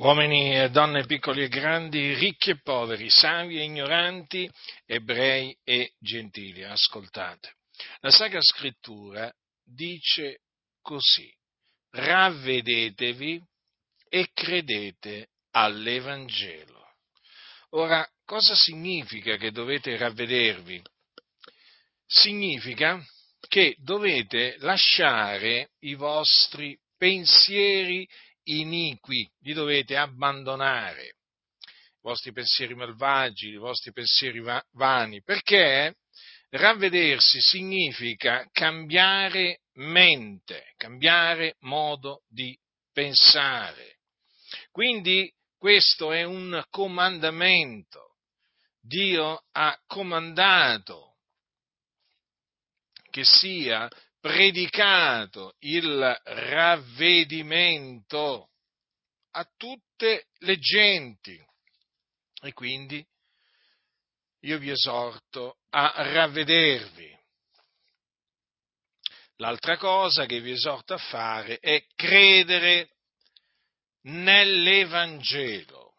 uomini e donne piccoli e grandi, ricchi e poveri, savi e ignoranti, ebrei e gentili. Ascoltate. La Sacra Scrittura dice così, ravvedetevi e credete all'Evangelo. Ora, cosa significa che dovete ravvedervi? Significa che dovete lasciare i vostri pensieri iniqui, li dovete abbandonare, i vostri pensieri malvagi, i vostri pensieri vani, perché ravvedersi significa cambiare mente, cambiare modo di pensare. Quindi questo è un comandamento. Dio ha comandato che sia predicato il ravvedimento a tutte le genti. E quindi io vi esorto a ravvedervi. L'altra cosa che vi esorto a fare è credere nell'Evangelo.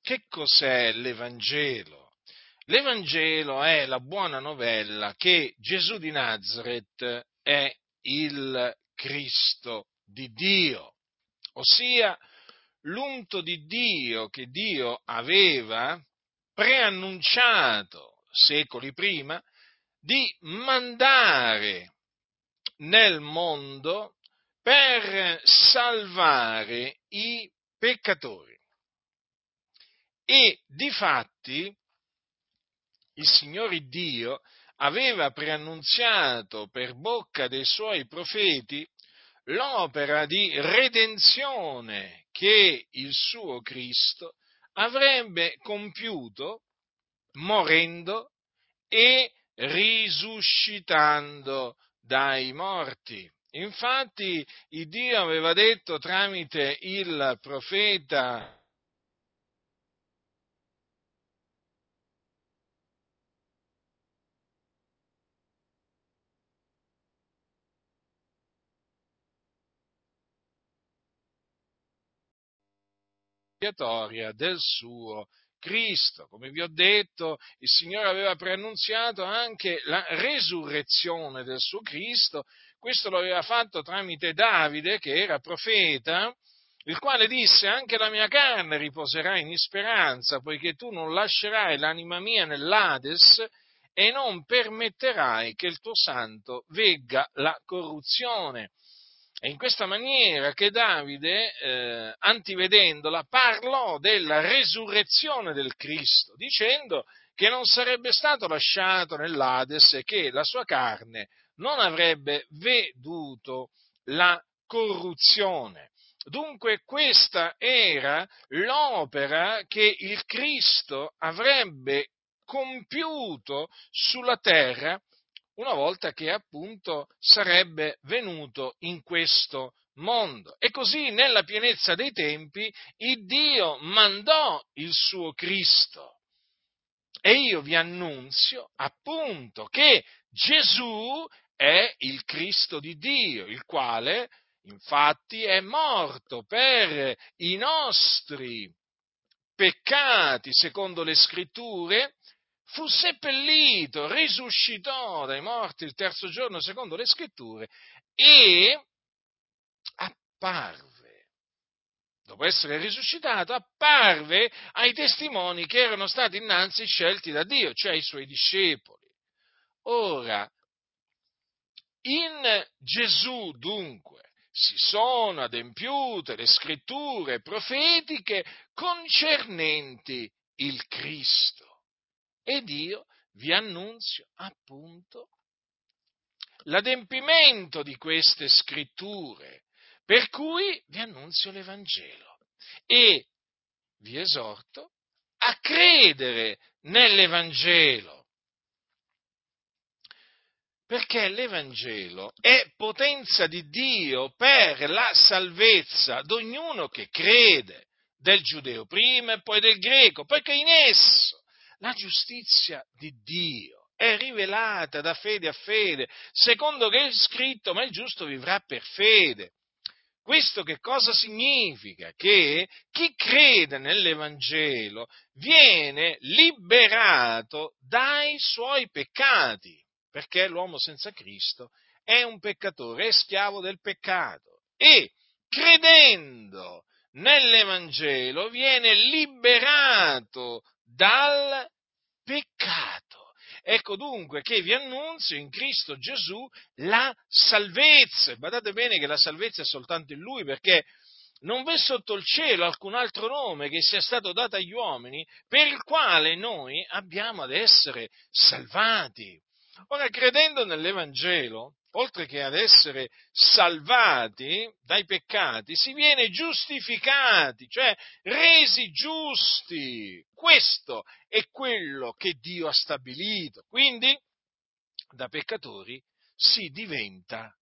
Che cos'è l'Evangelo? L'Evangelo è la buona novella che Gesù di Nazareth è il Cristo di Dio, ossia l'unto di Dio che Dio aveva preannunciato secoli prima di mandare nel mondo per salvare i peccatori. E di fatti il Signore Dio aveva preannunziato per bocca dei suoi profeti l'opera di redenzione che il suo Cristo avrebbe compiuto morendo e risuscitando dai morti. Infatti, Dio aveva detto tramite il profeta espiatoria del suo Cristo. Come vi ho detto, il Signore aveva preannunziato anche la resurrezione del suo Cristo, questo lo aveva fatto tramite Davide, che era profeta, il quale disse anche la mia carne riposerà in speranza, poiché tu non lascerai l'anima mia nell'Ades e non permetterai che il tuo santo vegga la corruzione. È in questa maniera che Davide, eh, antivedendola, parlò della resurrezione del Cristo, dicendo che non sarebbe stato lasciato nell'Ades e che la sua carne non avrebbe veduto la corruzione. Dunque questa era l'opera che il Cristo avrebbe compiuto sulla terra una volta che appunto sarebbe venuto in questo mondo. E così nella pienezza dei tempi il Dio mandò il suo Cristo. E io vi annunzio appunto che Gesù è il Cristo di Dio, il quale infatti è morto per i nostri peccati, secondo le scritture, fu seppellito, risuscitò dai morti il terzo giorno secondo le scritture e apparve. Dopo essere risuscitato, apparve ai testimoni che erano stati innanzi scelti da Dio, cioè ai suoi discepoli. Ora, in Gesù dunque si sono adempiute le scritture profetiche concernenti il Cristo ed io vi annunzio appunto l'adempimento di queste scritture, per cui vi annunzio l'Evangelo e vi esorto a credere nell'Evangelo. Perché l'Evangelo è potenza di Dio per la salvezza di ognuno che crede, del giudeo prima e poi del greco, poiché in esso la giustizia di Dio è rivelata da fede a fede, secondo che è scritto, ma il giusto vivrà per fede. Questo che cosa significa? Che chi crede nell'Evangelo viene liberato dai suoi peccati, perché l'uomo senza Cristo è un peccatore, è schiavo del peccato e credendo nell'Evangelo viene liberato dal peccato. Ecco dunque che vi annunzio in Cristo Gesù la salvezza. Badate bene che la salvezza è soltanto in Lui perché non v'è sotto il cielo alcun altro nome che sia stato dato agli uomini per il quale noi abbiamo ad essere salvati. Ora, credendo nell'Evangelo, oltre che ad essere salvati dai peccati, si viene giustificati, cioè resi giusti. Questo è quello che Dio ha stabilito. Quindi, da peccatori si diventa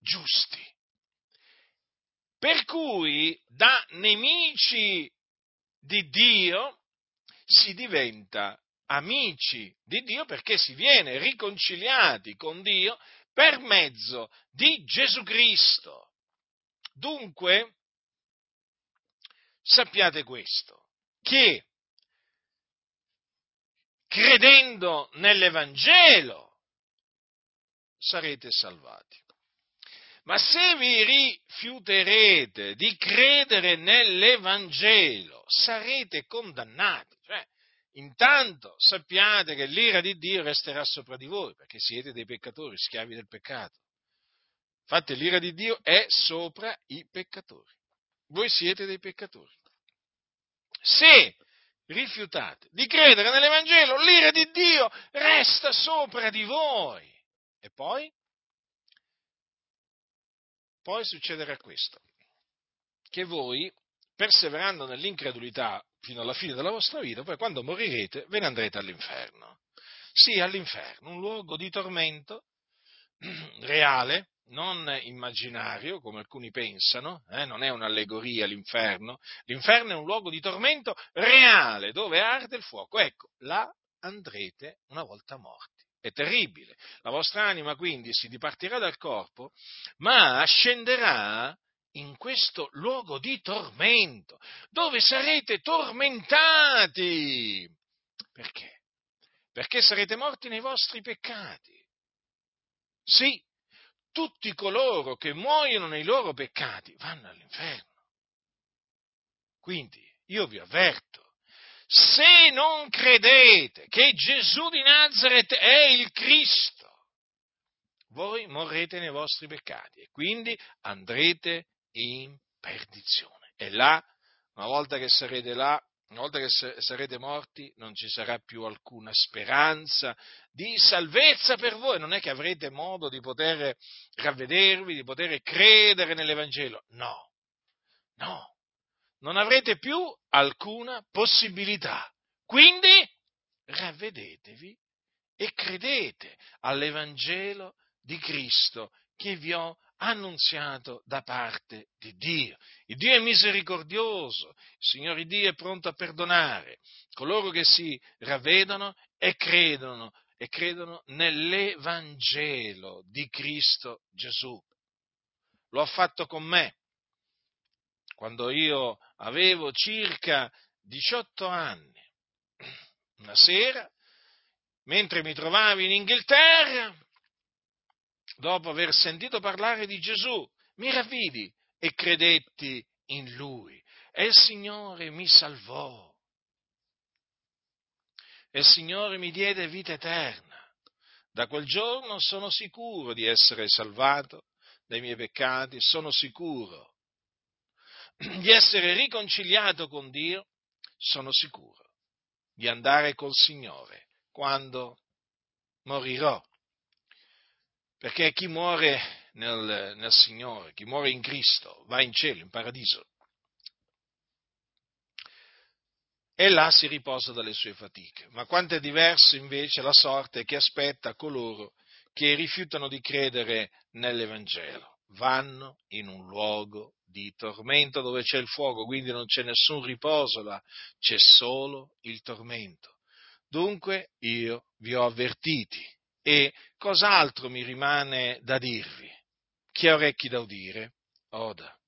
giusti. Per cui, da nemici di Dio si diventa amici di Dio perché si viene riconciliati con Dio per mezzo di Gesù Cristo. Dunque, sappiate questo, che credendo nell'Evangelo sarete salvati. Ma se vi rifiuterete di credere nell'Evangelo, sarete condannati. Intanto sappiate che l'ira di Dio resterà sopra di voi, perché siete dei peccatori, schiavi del peccato. Infatti l'ira di Dio è sopra i peccatori. Voi siete dei peccatori. Se rifiutate di credere nell'Evangelo, l'ira di Dio resta sopra di voi. E poi? Poi succederà questo, che voi, perseverando nell'incredulità, fino alla fine della vostra vita, poi quando morirete ve ne andrete all'inferno. Sì, all'inferno, un luogo di tormento reale, non immaginario, come alcuni pensano, eh, non è un'allegoria l'inferno, l'inferno è un luogo di tormento reale, dove arde il fuoco. Ecco, là andrete una volta morti. È terribile. La vostra anima quindi si dipartirà dal corpo, ma ascenderà in questo luogo di tormento, dove sarete tormentati. Perché? Perché sarete morti nei vostri peccati. Sì, tutti coloro che muoiono nei loro peccati vanno all'inferno. Quindi io vi avverto, se non credete che Gesù di Nazareth è il Cristo, voi morrete nei vostri peccati e quindi andrete in perdizione. E là, una volta che sarete là, una volta che sarete morti, non ci sarà più alcuna speranza di salvezza per voi. Non è che avrete modo di poter ravvedervi, di poter credere nell'Evangelo. No, no, non avrete più alcuna possibilità. Quindi ravvedetevi e credete all'Evangelo di Cristo che vi ho annunziato da parte di Dio. Il Dio è misericordioso, il Signore Dio è pronto a perdonare coloro che si ravvedono e credono, e credono nell'Evangelo di Cristo Gesù. Lo ha fatto con me quando io avevo circa 18 anni. Una sera, mentre mi trovavo in Inghilterra, dopo aver sentito parlare di Gesù, mi ravvidi e credetti in Lui. E il Signore mi salvò. E il Signore mi diede vita eterna. Da quel giorno sono sicuro di essere salvato dai miei peccati, sono sicuro di essere riconciliato con Dio, sono sicuro di andare col Signore quando morirò. Perché chi muore nel, nel Signore, chi muore in Cristo, va in cielo, in paradiso. e là si riposa dalle sue fatiche. Ma quanto è diversa invece la sorte che aspetta coloro che rifiutano di credere nell'Evangelo. Vanno in un luogo di tormento dove c'è il fuoco, quindi non c'è nessun riposo là, c'è solo il tormento. Dunque io vi ho avvertiti e cos'altro mi rimane da dirvi? Chi ha orecchi da udire, oda.